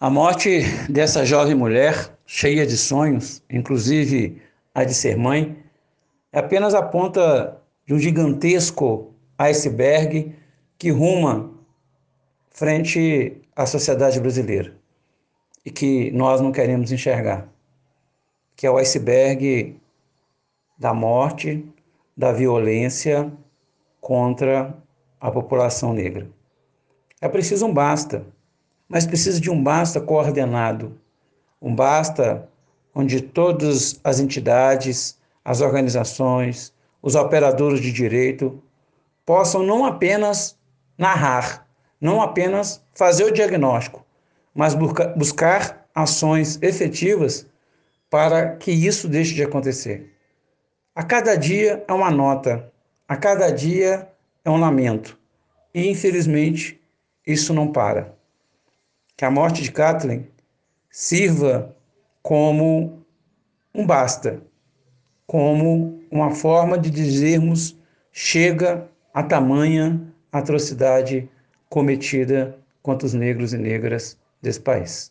A morte dessa jovem mulher, cheia de sonhos, inclusive a de ser mãe, é apenas a ponta de um gigantesco iceberg que ruma frente à sociedade brasileira e que nós não queremos enxergar, que é o iceberg da morte, da violência contra a população negra. É preciso um basta, mas precisa de um basta coordenado, um basta onde todas as entidades, as organizações, os operadores de direito possam não apenas narrar, não apenas fazer o diagnóstico, mas buscar ações efetivas para que isso deixe de acontecer. A cada dia é uma nota, a cada dia é um lamento. E infelizmente isso não para. Que a morte de Kathleen sirva como um basta, como uma forma de dizermos chega a tamanha atrocidade cometida contra os negros e negras desse país.